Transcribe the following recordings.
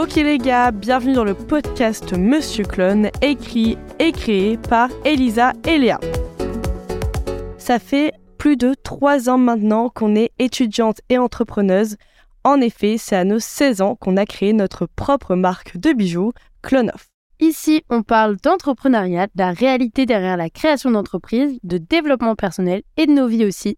Ok les gars, bienvenue dans le podcast Monsieur Clone, écrit et créé par Elisa et Léa. Ça fait plus de trois ans maintenant qu'on est étudiante et entrepreneuse. En effet, c'est à nos 16 ans qu'on a créé notre propre marque de bijoux, Clonoff. Ici, on parle d'entrepreneuriat, de la réalité derrière la création d'entreprises, de développement personnel et de nos vies aussi.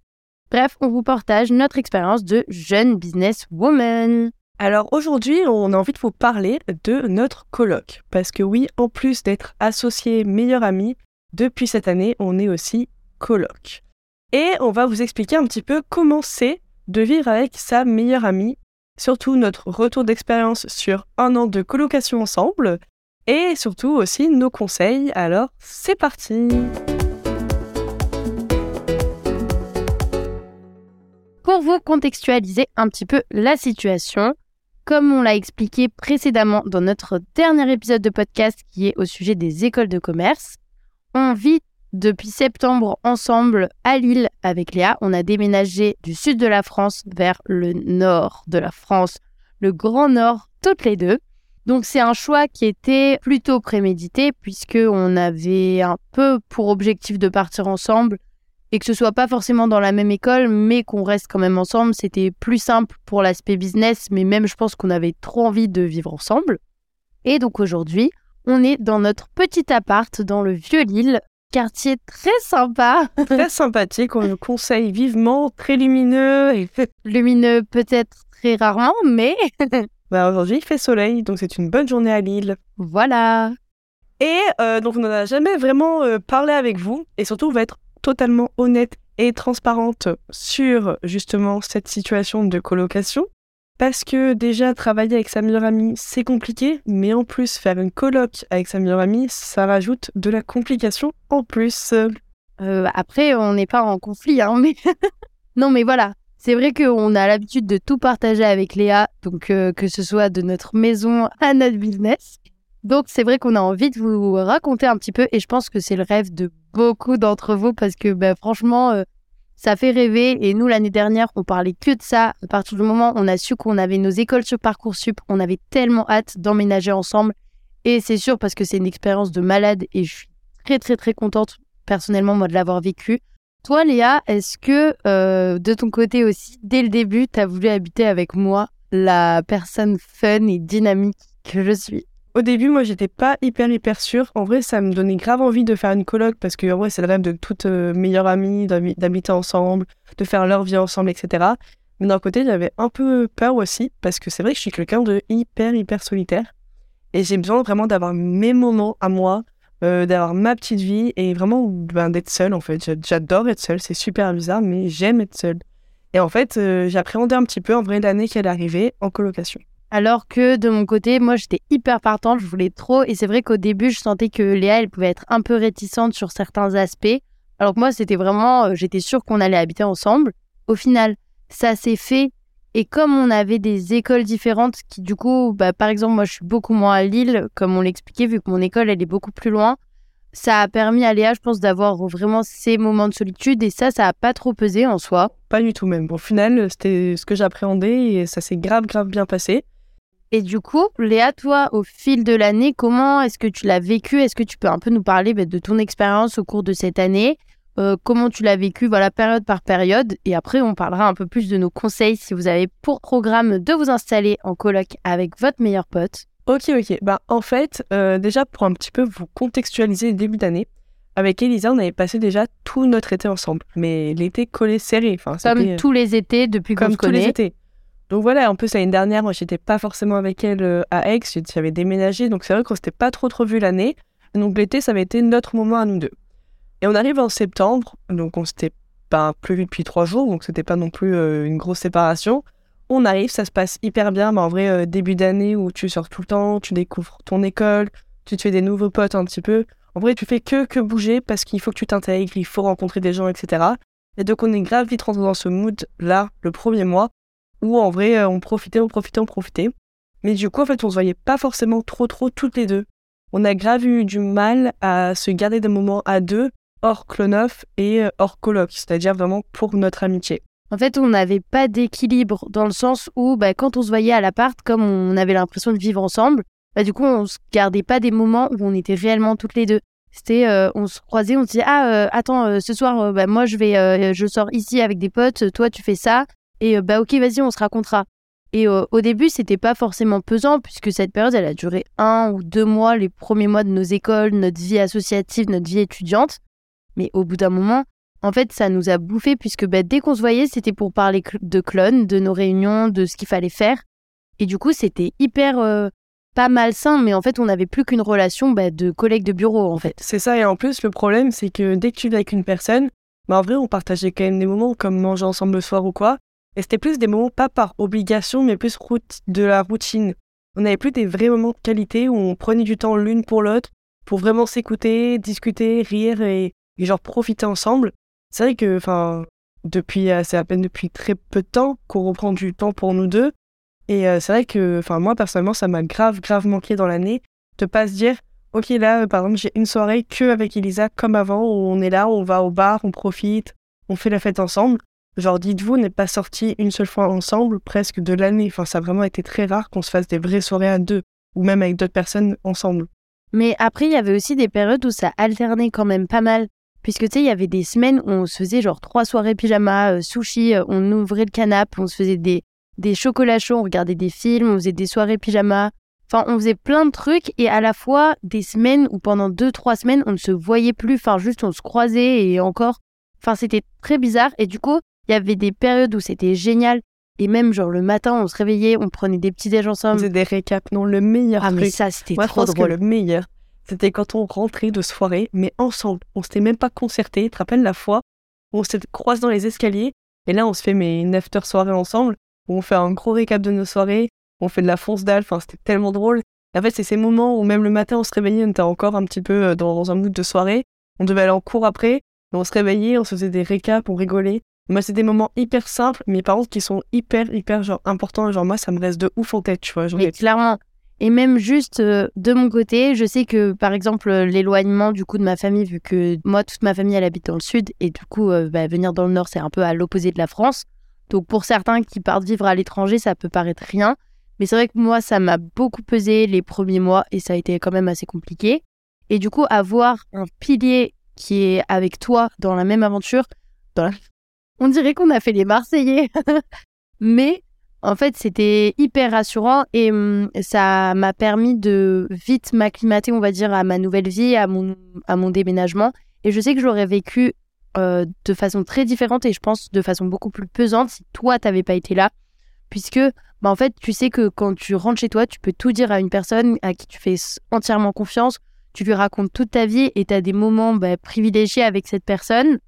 Bref, on vous partage notre expérience de jeune businesswoman. Alors aujourd'hui, on a envie de vous parler de notre colloque. Parce que oui, en plus d'être associé meilleur ami, depuis cette année, on est aussi colloque. Et on va vous expliquer un petit peu comment c'est de vivre avec sa meilleure amie, surtout notre retour d'expérience sur un an de colocation ensemble, et surtout aussi nos conseils. Alors c'est parti Pour vous contextualiser un petit peu la situation, comme on l'a expliqué précédemment dans notre dernier épisode de podcast qui est au sujet des écoles de commerce, on vit depuis septembre ensemble à Lille avec Léa. On a déménagé du sud de la France vers le nord de la France, le grand nord, toutes les deux. Donc c'est un choix qui était plutôt prémédité puisque on avait un peu pour objectif de partir ensemble et que ce soit pas forcément dans la même école mais qu'on reste quand même ensemble, c'était plus simple pour l'aspect business mais même je pense qu'on avait trop envie de vivre ensemble. Et donc aujourd'hui, on est dans notre petit appart dans le vieux Lille quartier très sympa. Très sympathique, on le conseille vivement, très lumineux. Et... Lumineux peut-être très rarement, mais... bah, Aujourd'hui, il fait soleil, donc c'est une bonne journée à Lille. Voilà. Et euh, donc on n'en a jamais vraiment euh, parlé avec vous, et surtout on va être totalement honnête et transparente sur justement cette situation de colocation. Parce que déjà, travailler avec sa meilleure amie, c'est compliqué, mais en plus, faire une coloc avec sa meilleure amie, ça rajoute de la complication en plus. Euh, après, on n'est pas en conflit, hein, mais... non, mais voilà. C'est vrai qu'on a l'habitude de tout partager avec Léa, donc euh, que ce soit de notre maison à notre business. Donc c'est vrai qu'on a envie de vous raconter un petit peu, et je pense que c'est le rêve de beaucoup d'entre vous, parce que bah, franchement, euh, ça fait rêver. Et nous, l'année dernière, on parlait que de ça. À partir du moment où on a su qu'on avait nos écoles sur Parcoursup, on avait tellement hâte d'emménager ensemble. Et c'est sûr parce que c'est une expérience de malade et je suis très, très, très contente, personnellement, moi, de l'avoir vécu. Toi, Léa, est-ce que euh, de ton côté aussi, dès le début, tu as voulu habiter avec moi, la personne fun et dynamique que je suis? Au début, moi, j'étais pas hyper hyper sûre. En vrai, ça me donnait grave envie de faire une coloc parce que en c'est le rêve de toute euh, meilleure amie d'habiter ensemble, de faire leur vie ensemble, etc. Mais d'un côté, j'avais un peu peur aussi parce que c'est vrai que je suis quelqu'un de hyper hyper solitaire et j'ai besoin vraiment d'avoir mes moments à moi, euh, d'avoir ma petite vie et vraiment ben, d'être seule en fait. J'adore être seule, c'est super bizarre, mais j'aime être seule. Et en fait, euh, j'appréhendais un petit peu en vrai l'année qui allait arriver en colocation. Alors que de mon côté, moi j'étais hyper partante, je voulais trop. Et c'est vrai qu'au début, je sentais que Léa, elle pouvait être un peu réticente sur certains aspects. Alors que moi, c'était vraiment, euh, j'étais sûre qu'on allait habiter ensemble. Au final, ça s'est fait. Et comme on avait des écoles différentes, qui du coup, bah, par exemple, moi je suis beaucoup moins à Lille, comme on l'expliquait, vu que mon école, elle est beaucoup plus loin. Ça a permis à Léa, je pense, d'avoir vraiment ces moments de solitude. Et ça, ça n'a pas trop pesé en soi. Pas du tout même. Au final, c'était ce que j'appréhendais et ça s'est grave, grave bien passé. Et du coup, Léa, toi, au fil de l'année, comment est-ce que tu l'as vécu? Est-ce que tu peux un peu nous parler bah, de ton expérience au cours de cette année? Euh, Comment tu l'as vécu, voilà, période par période? Et après, on parlera un peu plus de nos conseils si vous avez pour programme de vous installer en coloc avec votre meilleur pote. Ok, ok. Bah, en fait, euh, déjà pour un petit peu vous contextualiser le début d'année, avec Elisa, on avait passé déjà tout notre été ensemble, mais l'été collé serré. Enfin, comme tous les étés depuis qu'on se connaît. Comme tous les étés. Donc voilà, en plus l'année dernière, moi j'étais pas forcément avec elle euh, à Aix, j'avais déménagé, donc c'est vrai qu'on s'était pas trop trop vu l'année. Donc l'été, ça avait été notre moment à nous deux. Et on arrive en septembre, donc on s'était pas plus vu depuis trois jours, donc c'était pas non plus euh, une grosse séparation. On arrive, ça se passe hyper bien, mais en vrai, euh, début d'année où tu sors tout le temps, tu découvres ton école, tu te fais des nouveaux potes un petit peu. En vrai, tu fais que, que bouger parce qu'il faut que tu t'intègres, il faut rencontrer des gens, etc. Et donc on est grave vite rentré dans ce mood-là, le premier mois, où en vrai, euh, on profitait, on profitait, on profitait. Mais du coup, en fait, on se voyait pas forcément trop, trop toutes les deux. On a grave eu du mal à se garder des moments à deux, hors clonoff et euh, hors coloc, c'est-à-dire vraiment pour notre amitié. En fait, on n'avait pas d'équilibre dans le sens où, bah, quand on se voyait à l'appart, comme on avait l'impression de vivre ensemble, bah, du coup, on se gardait pas des moments où on était réellement toutes les deux. C'était, euh, on se croisait, on se disait, ah, attends, ce soir, bah, moi, je vais, je sors ici avec des potes, toi, tu fais ça, et bah, ok, vas-y, on se racontera. Et au début, c'était pas forcément pesant puisque cette période, elle a duré un ou deux mois, les premiers mois de nos écoles, notre vie associative, notre vie étudiante. Mais au bout d'un moment, en fait, ça nous a bouffé puisque bah, dès qu'on se voyait, c'était pour parler de clones, de nos réunions, de ce qu'il fallait faire. Et du coup, c'était hyper euh, pas malsain, mais en fait, on n'avait plus qu'une relation bah, de collègues de bureau, en fait. C'est ça, et en plus, le problème, c'est que dès que tu vis avec une personne, bah, en vrai, on partageait quand même des moments comme manger ensemble le soir ou quoi. Et c'était plus des moments pas par obligation, mais plus route de la routine. On n'avait plus des vrais moments de qualité où on prenait du temps l'une pour l'autre pour vraiment s'écouter, discuter, rire et, genre profiter ensemble. C'est vrai que, enfin, depuis, euh, c'est à peine depuis très peu de temps qu'on reprend du temps pour nous deux. Et euh, c'est vrai que, enfin, moi personnellement, ça m'a grave, grave manqué dans l'année de pas se dire, ok, là, par exemple, j'ai une soirée que avec Elisa comme avant, où on est là, on va au bar, on profite, on fait la fête ensemble. Genre, dites-vous, n'est pas sorti une seule fois ensemble presque de l'année. Enfin, ça a vraiment été très rare qu'on se fasse des vraies soirées à deux, ou même avec d'autres personnes ensemble. Mais après, il y avait aussi des périodes où ça alternait quand même pas mal. Puisque tu sais, il y avait des semaines où on se faisait genre trois soirées pyjama, euh, sushi, euh, on ouvrait le canapé, on se faisait des, des chocolats chauds, on regardait des films, on faisait des soirées pyjama. Enfin, on faisait plein de trucs et à la fois des semaines où pendant deux, trois semaines, on ne se voyait plus. Enfin, juste on se croisait et encore. Enfin, c'était très bizarre. Et du coup, il y avait des périodes où c'était génial. Et même, genre, le matin, on se réveillait, on prenait des petits déj ensemble. C'était des récaps, non, le meilleur ah, truc. mais ça, c'était Moi, trop je pense drôle. que le meilleur, c'était quand on rentrait de soirée, mais ensemble. On s'était même pas concerté. Tu te rappelles la fois où on s'est croisé dans les escaliers et là, on se fait mes une after soirée ensemble où on fait un gros récap de nos soirées, on fait de la fonce dalle. Enfin, c'était tellement drôle. Et en fait, c'est ces moments où même le matin, on se réveillait, on était encore un petit peu euh, dans un mood de soirée. On devait aller en cours après, mais on se réveillait, on se faisait des récaps, on rigolait. Moi, c'est des moments hyper simples, mais par contre qui sont hyper, hyper genre importants. Genre, moi, ça me reste de ouf en tête, tu vois. Genre, Mais clairement. Et même juste euh, de mon côté, je sais que par exemple euh, l'éloignement du coup de ma famille, vu que moi toute ma famille elle habite dans le sud et du coup euh, bah, venir dans le nord c'est un peu à l'opposé de la France. Donc pour certains qui partent vivre à l'étranger ça peut paraître rien, mais c'est vrai que moi ça m'a beaucoup pesé les premiers mois et ça a été quand même assez compliqué. Et du coup avoir un pilier qui est avec toi dans la même aventure, dans on dirait qu'on a fait les Marseillais, mais en fait, c'était hyper rassurant et hum, ça m'a permis de vite m'acclimater, on va dire, à ma nouvelle vie, à mon, déménagement. Et je sais que je l'aurais vécu euh, de façon très différente et je pense de façon beaucoup plus pesante si toi, t'avais pas été là. Puisque, bah, en fait, tu sais que quand tu rentres chez toi, tu peux tout dire à une personne à qui tu fais entièrement confiance. Tu lui racontes toute ta vie et tu as des moments bah, privilégiés avec cette personne.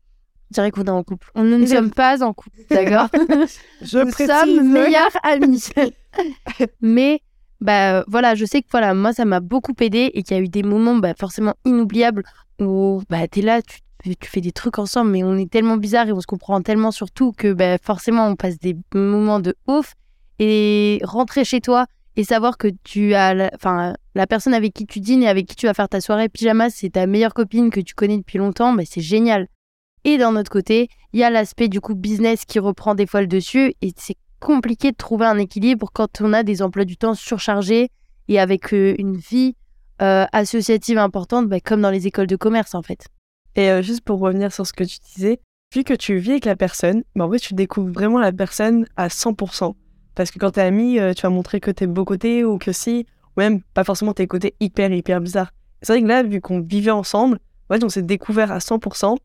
Je dirais qu'on est en couple. On ne sommes pas en couple, d'accord je nous précise. sommes meilleurs amis. Mais bah voilà, je sais que voilà, moi ça m'a beaucoup aidé et qu'il y a eu des moments bah, forcément inoubliables où bah t'es là, tu, tu fais des trucs ensemble, mais on est tellement bizarre et on se comprend tellement surtout que bah, forcément on passe des moments de ouf et rentrer chez toi et savoir que tu as, la- enfin la personne avec qui tu dînes et avec qui tu vas faire ta soirée pyjama, c'est ta meilleure copine que tu connais depuis longtemps, bah, c'est génial. Et d'un autre côté, il y a l'aspect du coup business qui reprend des fois le dessus et c'est compliqué de trouver un équilibre quand on a des emplois du temps surchargés et avec euh, une vie euh, associative importante, bah, comme dans les écoles de commerce en fait. Et euh, juste pour revenir sur ce que tu disais, vu que tu vis avec la personne, bah, en fait, tu découvres vraiment la personne à 100%. Parce que quand t'es ami, tu vas montrer que tes beaux côtés ou que si, ou même pas forcément tes côtés hyper, hyper bizarres. C'est vrai que là, vu qu'on vivait ensemble, en on s'est découvert à 100%.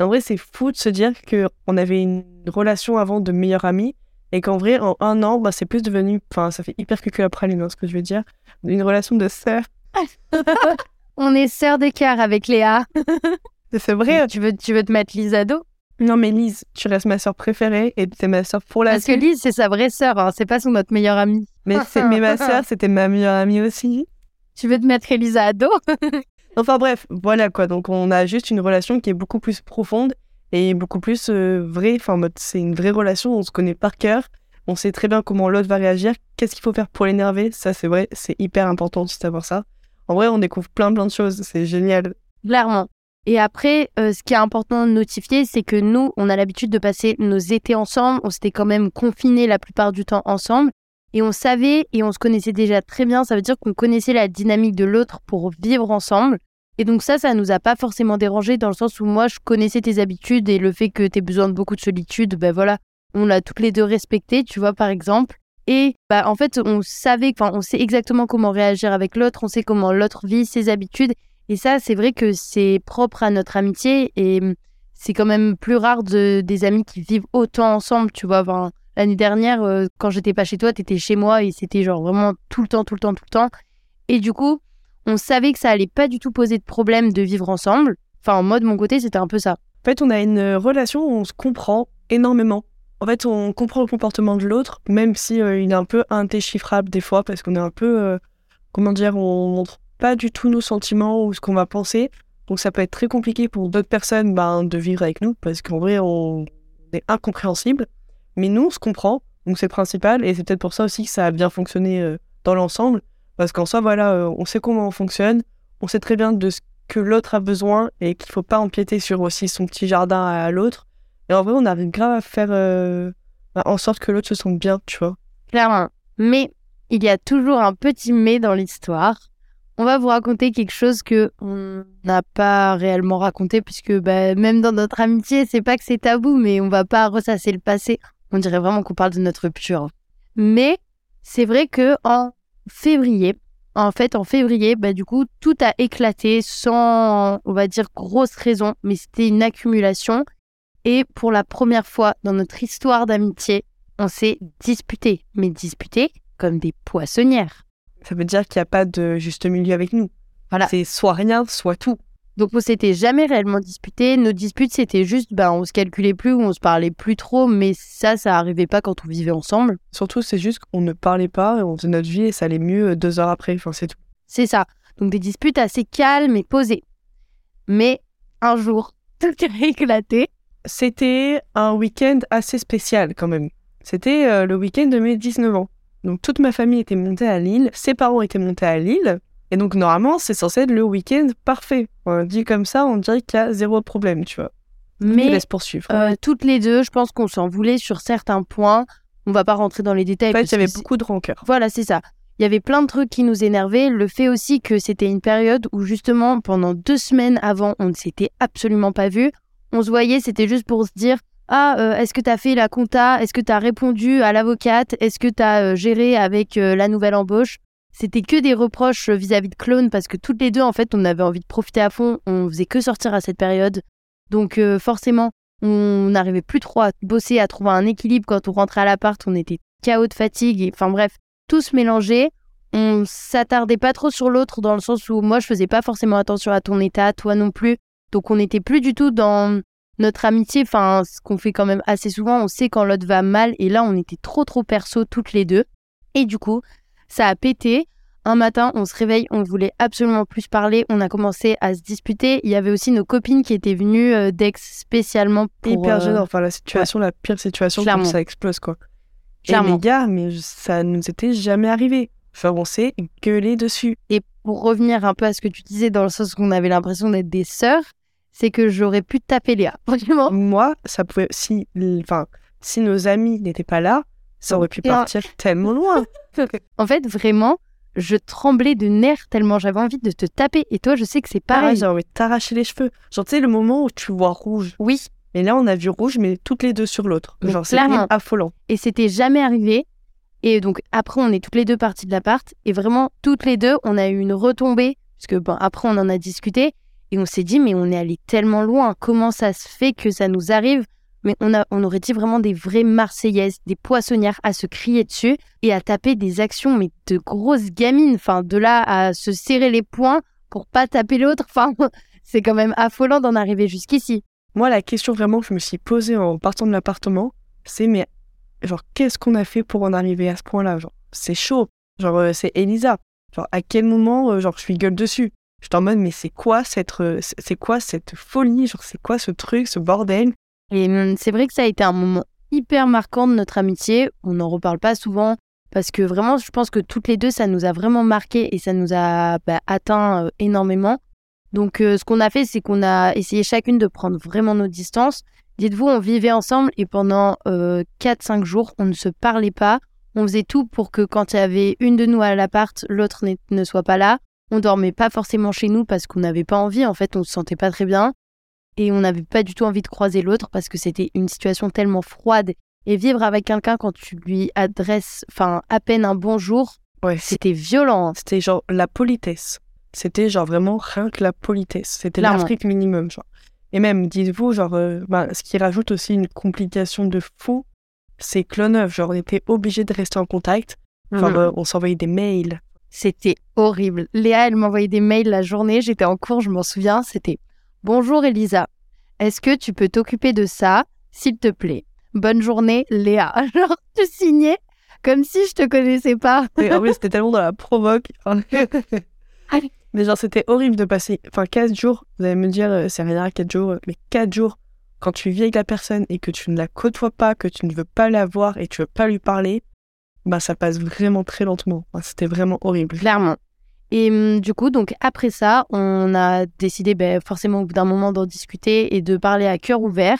En vrai, c'est fou de se dire qu'on avait une relation avant de meilleurs amis et qu'en vrai, en un an, bah, c'est plus devenu, enfin, ça fait hyper que la praline, ce que je veux dire, une relation de sœur. On est sœurs de cœur avec Léa. C'est vrai. Tu veux, tu veux te mettre Lise à dos? Non, mais Lise, tu restes ma sœur préférée et t'es ma sœur pour la Parce que. Lise, c'est sa vraie sœur, hein, c'est pas son notre meilleure amie. Mais, mais ma sœur, c'était ma meilleure amie aussi. Tu veux te mettre Elisa à dos? Enfin bref, voilà quoi. Donc on a juste une relation qui est beaucoup plus profonde et beaucoup plus euh, vraie. Enfin, c'est une vraie relation. On se connaît par cœur. On sait très bien comment l'autre va réagir. Qu'est-ce qu'il faut faire pour l'énerver Ça, c'est vrai. C'est hyper important de savoir ça. En vrai, on découvre plein plein de choses. C'est génial. Clairement. Et après, euh, ce qui est important de notifier, c'est que nous, on a l'habitude de passer nos étés ensemble. On s'était quand même confinés la plupart du temps ensemble. Et on savait et on se connaissait déjà très bien. Ça veut dire qu'on connaissait la dynamique de l'autre pour vivre ensemble. Et donc ça, ça nous a pas forcément dérangé dans le sens où moi, je connaissais tes habitudes et le fait que tu besoin de beaucoup de solitude, ben voilà, on l'a toutes les deux respecté, tu vois, par exemple. Et bah, en fait, on savait, enfin, on sait exactement comment réagir avec l'autre, on sait comment l'autre vit ses habitudes. Et ça, c'est vrai que c'est propre à notre amitié et hum, c'est quand même plus rare de, des amis qui vivent autant ensemble, tu vois. L'année dernière, euh, quand j'étais pas chez toi, t'étais chez moi et c'était genre vraiment tout le temps, tout le temps, tout le temps. Et du coup, on savait que ça allait pas du tout poser de problème de vivre ensemble. Enfin, en mode, mon côté, c'était un peu ça. En fait, on a une euh, relation où on se comprend énormément. En fait, on comprend le comportement de l'autre, même si euh, il est un peu indéchiffrable des fois, parce qu'on est un peu, euh, comment dire, on montre pas du tout nos sentiments ou ce qu'on va penser. Donc ça peut être très compliqué pour d'autres personnes ben, de vivre avec nous, parce qu'en vrai, on est incompréhensible. Mais nous, on se comprend, donc c'est principal, et c'est peut-être pour ça aussi que ça a bien fonctionné euh, dans l'ensemble, parce qu'en soi, voilà, euh, on sait comment on fonctionne, on sait très bien de ce que l'autre a besoin et qu'il faut pas empiéter sur aussi son petit jardin à l'autre. Et en vrai, on arrive grave à faire euh, bah, en sorte que l'autre se sente bien, tu vois. Clairement. Mais il y a toujours un petit mais dans l'histoire. On va vous raconter quelque chose que on n'a pas réellement raconté puisque bah, même dans notre amitié, c'est pas que c'est tabou, mais on va pas ressasser le passé. On dirait vraiment qu'on parle de notre rupture. Mais c'est vrai que en février, en fait, en février, bah, du coup, tout a éclaté sans, on va dire, grosse raison, mais c'était une accumulation. Et pour la première fois dans notre histoire d'amitié, on s'est disputé, mais disputé comme des poissonnières. Ça veut dire qu'il n'y a pas de juste milieu avec nous. Voilà. C'est soit rien, soit tout. Donc on s'était jamais réellement disputé. Nos disputes c'était juste, ben on se calculait plus ou on se parlait plus trop, mais ça, ça arrivait pas quand on vivait ensemble. Surtout, c'est juste qu'on ne parlait pas et on faisait notre vie et ça allait mieux euh, deux heures après. Enfin, c'est tout. C'est ça. Donc des disputes assez calmes et posées. Mais un jour, tout a éclaté. C'était un week-end assez spécial quand même. C'était euh, le week-end de mes 19 ans. Donc toute ma famille était montée à Lille, ses parents étaient montés à Lille. Et donc normalement, c'est censé être le week-end parfait. On dit comme ça, on dirait qu'il y a zéro problème, tu vois. Je Mais laisse poursuivre. euh, toutes les deux, je pense qu'on s'en voulait sur certains points. On va pas rentrer dans les détails. en fait, il y avait beaucoup de rancœur. Voilà, c'est ça. Il y avait plein de trucs qui nous énervaient. Le fait aussi que c'était une période où justement, pendant deux semaines avant, on ne s'était absolument pas vus. On se voyait, c'était juste pour se dire Ah, euh, est-ce que tu as fait la compta? Est-ce que tu as répondu à l'avocate? Est-ce que tu as géré avec euh, la nouvelle embauche? C'était que des reproches euh, vis-à-vis de Clone parce que toutes les deux, en fait, on avait envie de profiter à fond. On faisait que sortir à cette période. Donc, euh, forcément, on n'arrivait plus trop à bosser, à trouver un équilibre. Quand on rentrait à l'appart, on était KO de fatigue. Enfin, bref, tous mélangés. On s'attardait pas trop sur l'autre dans le sens où moi je faisais pas forcément attention à ton état, toi non plus. Donc on n'était plus du tout dans notre amitié, enfin ce qu'on fait quand même assez souvent, on sait quand l'autre va mal et là on était trop trop perso toutes les deux. Et du coup, ça a pété. Un matin, on se réveille, on voulait absolument plus parler, on a commencé à se disputer. Il y avait aussi nos copines qui étaient venues euh, d'Aix spécialement pour Hyper euh, gênant. Enfin, la situation, la pire situation, Clairement. quand ça explose, quoi. Et Clairement. les gars, mais ça nous était jamais arrivé. Enfin, on s'est gueulé dessus. Et pour revenir un peu à ce que tu disais, dans le sens qu'on avait l'impression d'être des sœurs, c'est que j'aurais pu taper Léa. Vraiment. Moi, ça pouvait. Si, enfin, si nos amis n'étaient pas là, ça aurait pu partir tellement loin. En fait, vraiment, je tremblais de nerfs tellement j'avais envie de te taper. Et toi, je sais que c'est Pareil, pareil. j'ai envie de t'arracher les cheveux. Genre, tu sais, le moment où tu vois rouge. Oui. Et là, on a vu rouge, mais toutes les deux sur l'autre. Genre, c'est clairement. affolant. Et c'était jamais arrivé. Et donc, après, on est toutes les deux parties de l'appart. Et vraiment, toutes les deux, on a eu une retombée. Parce que, bon, après, on en a discuté. Et on s'est dit, mais on est allé tellement loin. Comment ça se fait que ça nous arrive? Mais on, a, on aurait dit vraiment des vraies Marseillaises, des poissonnières à se crier dessus et à taper des actions, mais de grosses gamines. Enfin, de là à se serrer les poings pour pas taper l'autre. Enfin, c'est quand même affolant d'en arriver jusqu'ici. Moi, la question vraiment que je me suis posée en partant de l'appartement, c'est mais genre qu'est-ce qu'on a fait pour en arriver à ce point-là Genre, c'est chaud. Genre, euh, c'est Elisa. Genre, à quel moment, euh, genre, je suis gueule dessus? Je suis en mode, mais c'est quoi cette, euh, c'est quoi cette folie? Genre, c'est quoi ce truc, ce bordel? Et hum, c'est vrai que ça a été un moment hyper marquant de notre amitié. On n'en reparle pas souvent parce que vraiment, je pense que toutes les deux, ça nous a vraiment marqué et ça nous a bah, atteint énormément. Donc, ce qu'on a fait, c'est qu'on a essayé chacune de prendre vraiment nos distances. Dites-vous, on vivait ensemble et pendant 4-5 jours, on ne se parlait pas. On faisait tout pour que quand il y avait une de nous à l'appart, l'autre ne soit pas là. On dormait pas forcément chez nous parce qu'on n'avait pas envie. En fait, on se sentait pas très bien et on n'avait pas du tout envie de croiser l'autre parce que c'était une situation tellement froide. Et vivre avec quelqu'un quand tu lui adresses, enfin, à peine un bonjour, Ouais, c'était violent. C'était genre la politesse. C'était genre vraiment rien que la politesse. C'était l'Afrique minimum, genre. Et même, dites-vous, genre, euh, bah, ce qui rajoute aussi une complication de fou, c'est que le neuf, genre, on était obligé de rester en contact. Genre, Mhm. euh, on s'envoyait des mails. C'était horrible. Léa, elle m'envoyait des mails la journée. J'étais en cours, je m'en souviens. C'était Bonjour Elisa. Est-ce que tu peux t'occuper de ça, s'il te plaît? Bonne journée, Léa. Genre, tu signais comme si je te connaissais pas. Et en vrai, c'était tellement dans la provoque. mais genre, c'était horrible de passer, enfin, 4 jours. Vous allez me dire, euh, c'est rien, 4 jours, euh, mais 4 jours, quand tu vis avec la personne et que tu ne la côtoies pas, que tu ne veux pas la voir et tu veux pas lui parler, bah, ça passe vraiment très lentement. Enfin, c'était vraiment horrible. Clairement. Et hum, du coup, donc après ça, on a décidé ben, forcément au bout d'un moment d'en discuter et de parler à cœur ouvert.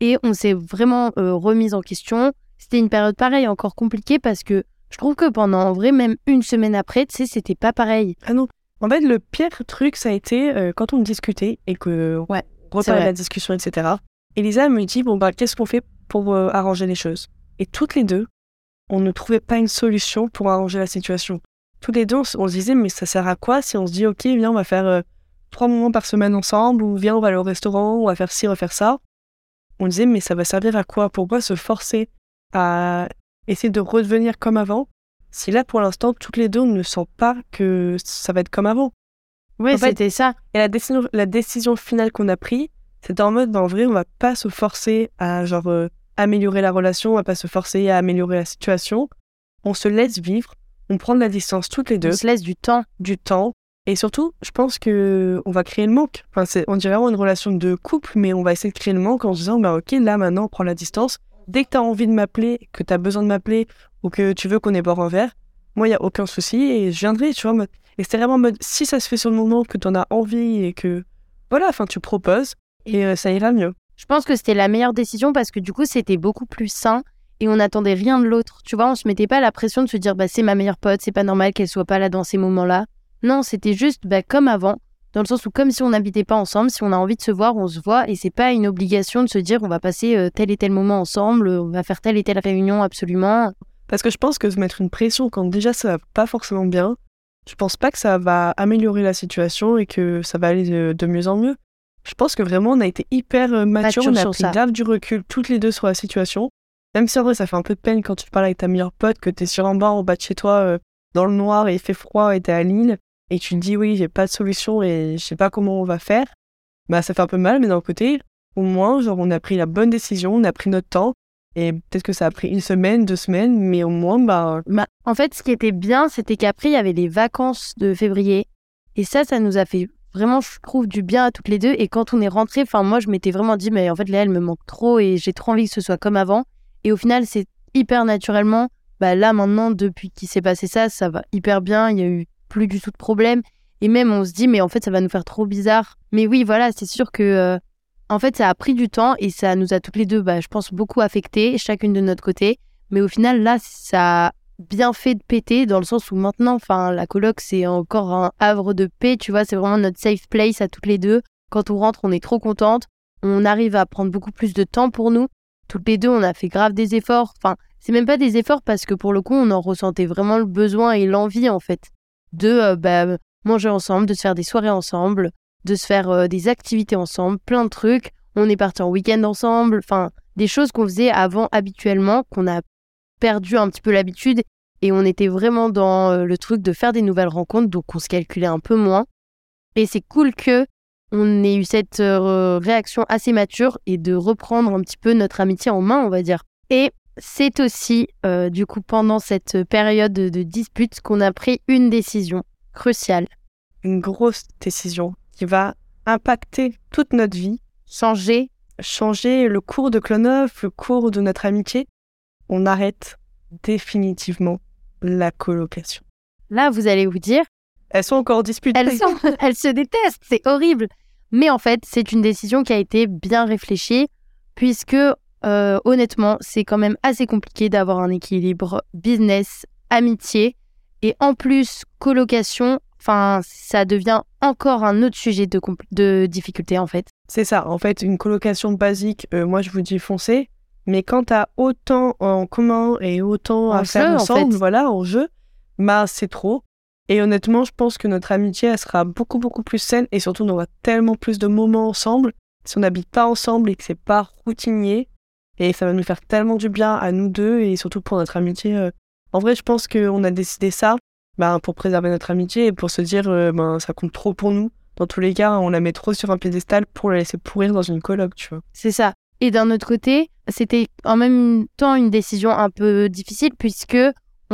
Et on s'est vraiment euh, remise en question. C'était une période pareille, encore compliquée parce que je trouve que pendant en vrai, même une semaine après, tu sais, c'était pas pareil. Ah non. En fait, le pire truc, ça a été euh, quand on discutait et que Ouais, vrai. la discussion, etc. Elisa me dit bon bah qu'est-ce qu'on fait pour euh, arranger les choses? Et toutes les deux, on ne trouvait pas une solution pour arranger la situation. Toutes les deux, on, se disait mais ça sert à quoi si on se dit ok viens on va faire euh, trois moments par semaine ensemble ou viens on va aller au restaurant, on va faire ci, on va faire ça. On disait mais ça va servir à quoi? Pourquoi se forcer à essayer de redevenir comme avant si là pour l'instant toutes les deux on ne sent pas que ça va être comme avant fait, c'était ça. et la décision, la décision finale qu'on a prise, c'était en mode, en vrai, on va pas se forcer à genre euh, améliorer la relation, on va pas se forcer à améliorer la situation. On se laisse vivre, on prend de la distance toutes les deux, On se laisse du temps. du temps, et surtout, je pense que on va créer le manque. Enfin, c'est, on dirait vraiment une relation de couple, mais on va essayer de créer le manque en se disant, bah ok, là maintenant, on prend la distance. Dès que tu as envie de m'appeler, que tu as besoin de m'appeler, ou que tu veux qu'on ait boire un verre, moi, il y a aucun souci, et je viendrai, tu vois. Et c'était vraiment en mode, si ça se fait sur le moment, que tu en as envie, et que, voilà, enfin, tu proposes, et euh, ça ira mieux. Je pense que c'était la meilleure décision parce que du coup, c'était beaucoup plus sain et on n'attendait rien de l'autre. Tu vois, on se mettait pas la pression de se dire, bah, c'est ma meilleure pote, c'est pas normal qu'elle soit pas là dans ces moments-là. Non, c'était juste bah, comme avant, dans le sens où comme si on n'habitait pas ensemble, si on a envie de se voir, on se voit et c'est pas une obligation de se dire, on va passer euh, tel et tel moment ensemble, on va faire telle et telle réunion absolument. Parce que je pense que se mettre une pression quand déjà ça va pas forcément bien, je pense pas que ça va améliorer la situation et que ça va aller de, de mieux en mieux. Je pense que vraiment on a été hyper euh, mature, Mature on a pris ça. grave du recul toutes les deux sur la situation. Même si en vrai ça fait un peu de peine quand tu parles avec ta meilleure pote, que t'es sur un banc en bas de chez toi euh, dans le noir et il fait froid et t'es à Lille et tu te dis oui j'ai pas de solution et je sais pas comment on va faire. Bah ça fait un peu mal mais d'un côté au moins genre on a pris la bonne décision, on a pris notre temps et peut-être que ça a pris une semaine, deux semaines mais au moins bah Bah, en fait, ce qui était bien, c'était qu'après, il y avait les vacances de février. Et ça, ça nous a fait vraiment, je trouve, du bien à toutes les deux. Et quand on est rentré, enfin, moi, je m'étais vraiment dit, mais en fait, Léa, elle me manque trop et j'ai trop envie que ce soit comme avant. Et au final, c'est hyper naturellement. Bah, là, maintenant, depuis qu'il s'est passé ça, ça va hyper bien. Il y a eu plus du tout de problème. Et même, on se dit, mais en fait, ça va nous faire trop bizarre. Mais oui, voilà, c'est sûr que. euh, en fait, ça a pris du temps et ça nous a toutes les deux, bah, je pense, beaucoup affecté, chacune de notre côté. Mais au final, là, ça a bien fait de péter dans le sens où maintenant, enfin, la coloc, c'est encore un havre de paix, tu vois, c'est vraiment notre safe place à toutes les deux. Quand on rentre, on est trop contente. On arrive à prendre beaucoup plus de temps pour nous. Toutes les deux, on a fait grave des efforts. Enfin, c'est même pas des efforts parce que pour le coup, on en ressentait vraiment le besoin et l'envie, en fait, de euh, bah, manger ensemble, de se faire des soirées ensemble, de se faire euh, des activités ensemble, plein de trucs. On est parti en week-end ensemble, enfin, des choses qu'on faisait avant habituellement, qu'on a perdu un petit peu l'habitude et on était vraiment dans euh, le truc de faire des nouvelles rencontres, donc on se calculait un peu moins. Et c'est cool que on ait eu cette euh, réaction assez mature et de reprendre un petit peu notre amitié en main, on va dire. Et c'est aussi, euh, du coup, pendant cette période de dispute qu'on a pris une décision cruciale. Une grosse décision qui va impacter toute notre vie, Changer. changer le cours de Clonov, le cours de notre amitié. On arrête définitivement la colocation. Là, vous allez vous dire, Elles sont encore disputées. elles, sont, elles se détestent, c'est horrible. Mais en fait, c'est une décision qui a été bien réfléchie, puisque euh, honnêtement, c'est quand même assez compliqué d'avoir un équilibre business, amitié, et en plus, colocation, enfin, ça devient encore un autre sujet de, difficulté en fait. C'est ça, en fait, une colocation basique, euh, moi je vous dis foncez, mais quand t'as autant en commun et autant En à faire en ensemble, fait. voilà, en jeu, bah c'est trop. Et honnêtement, je pense que notre amitié, elle sera beaucoup, beaucoup plus saine et surtout, on aura tellement plus de moments ensemble si on n'habite pas ensemble et que c'est pas routinier. Et ça va nous faire tellement du bien à nous deux et surtout pour notre amitié. euh. En vrai, je pense qu'on a décidé ça ben, pour préserver notre amitié et pour se dire, euh, ben, ça compte trop pour nous. Dans tous les cas, on la met trop sur un piédestal pour la laisser pourrir dans une coloc, tu vois. C'est ça. Et d'un autre côté, c'était en même temps une décision un peu difficile puisque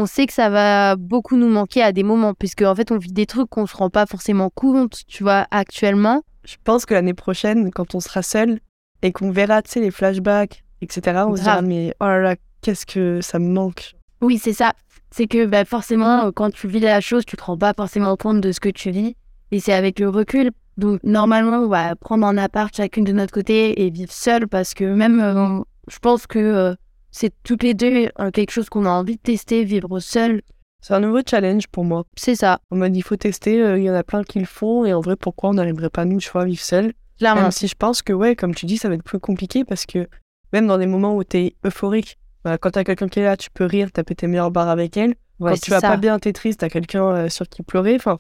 on sait que ça va beaucoup nous manquer à des moments puisque en fait on vit des trucs qu'on se rend pas forcément compte, tu vois, actuellement. Je pense que l'année prochaine, quand on sera seul et qu'on verra, tu sais, les flashbacks, etc., on se dira, mais oh là là, qu'est-ce que ça me manque. Oui, c'est ça. C'est que bah, forcément, euh, quand tu vis la chose, tu te rends pas forcément compte de ce que tu vis. Et c'est avec le recul. Donc, normalement, on va prendre un appart chacune de notre côté et vivre seul parce que même, euh, je pense que euh, c'est toutes les deux euh, quelque chose qu'on a envie de tester, vivre seul. C'est un nouveau challenge pour moi. C'est ça, En mode, il faut tester, euh, il y en a plein qui le font, et en vrai, pourquoi on n'arriverait pas, nous, tu vois, à vivre seul? Clairement. Même si je pense que, ouais, comme tu dis, ça va être plus compliqué parce que même dans des moments où t'es euphorique, bah, quand t'as quelqu'un qui est là, tu peux rire, taper tes meilleures barres avec elle. Ouais, quand tu vas ça. pas bien, t'es triste, t'as quelqu'un euh, sur qui pleurer. Enfin,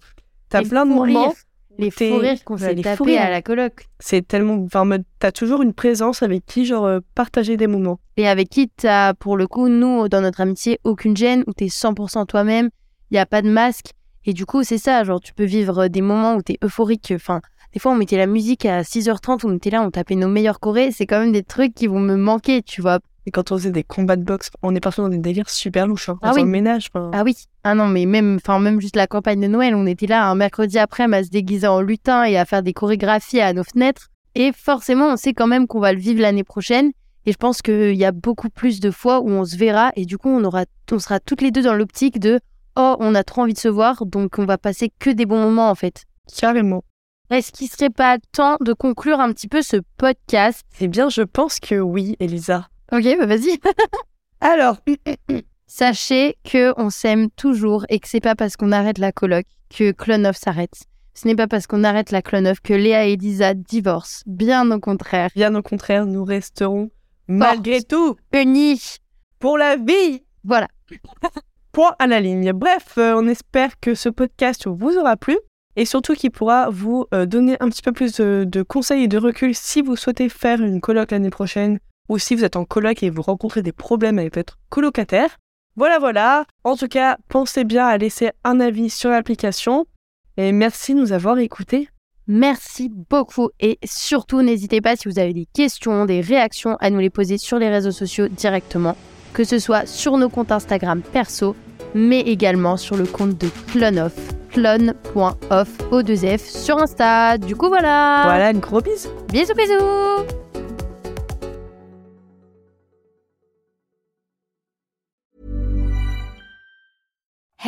t'as plein de rires. Les fous rires qu'on Ouais, s'est tapés à la coloc. C'est tellement. Enfin, t'as toujours une présence avec qui, genre, euh, partager des moments. Et avec qui t'as, pour le coup, nous, dans notre amitié, aucune gêne, où t'es 100% toi-même, il n'y a pas de masque. Et du coup, c'est ça, genre, tu peux vivre des moments où t'es euphorique. Enfin, des fois, on mettait la musique à 6h30, on était là, on tapait nos meilleurs chorés. C'est quand même des trucs qui vont me manquer, tu vois. Et quand on faisait des combats de boxe, on est parti dans des délires super louches. Hein. Ah oui. ménage. Ah oui. Ah non, mais même, enfin, même juste la campagne de Noël, on était là un mercredi après à se déguiser en lutin et à faire des chorégraphies à nos fenêtres. Et forcément, on sait quand même qu'on va le vivre l'année prochaine. Et je pense qu'il y a beaucoup plus de fois où on se verra et du coup, on, aura, on sera toutes les deux dans l'optique de Oh, on a trop envie de se voir, donc on va passer que des bons moments en fait. Carrément. Est-ce qu'il serait pas temps de conclure un petit peu ce podcast? Eh bien, je pense que oui, Elisa. Ok, bah vas-y. Alors, Sachez que on s'aime toujours et que c'est pas parce qu'on arrête la coloc que Clonov s'arrête. Ce n'est pas parce qu'on arrête la Clonov que Léa et Lisa divorcent. Bien au contraire. bien au contraire, nous resterons malgré tout Unis. pour la vie. Voilà. Point à la ligne. Bref, euh, on espère que ce podcast vous aura plu et surtout qu'il pourra vous euh, donner un petit peu plus de, de conseils et de recul si vous souhaitez faire une coloc l'année prochaine ou si vous êtes en coloc et vous rencontrez des problèmes avec votre colocataire. Voilà, voilà. En tout cas, pensez bien à laisser un avis sur l'application et merci de nous avoir écoutés. Merci beaucoup et surtout n'hésitez pas si vous avez des questions, des réactions à nous les poser sur les réseaux sociaux directement, que ce soit sur nos comptes Instagram perso, mais également sur le compte de Cloneoff, clone.off O2F sur Insta. Du coup voilà. Voilà, une gros bise. Bisous bisous.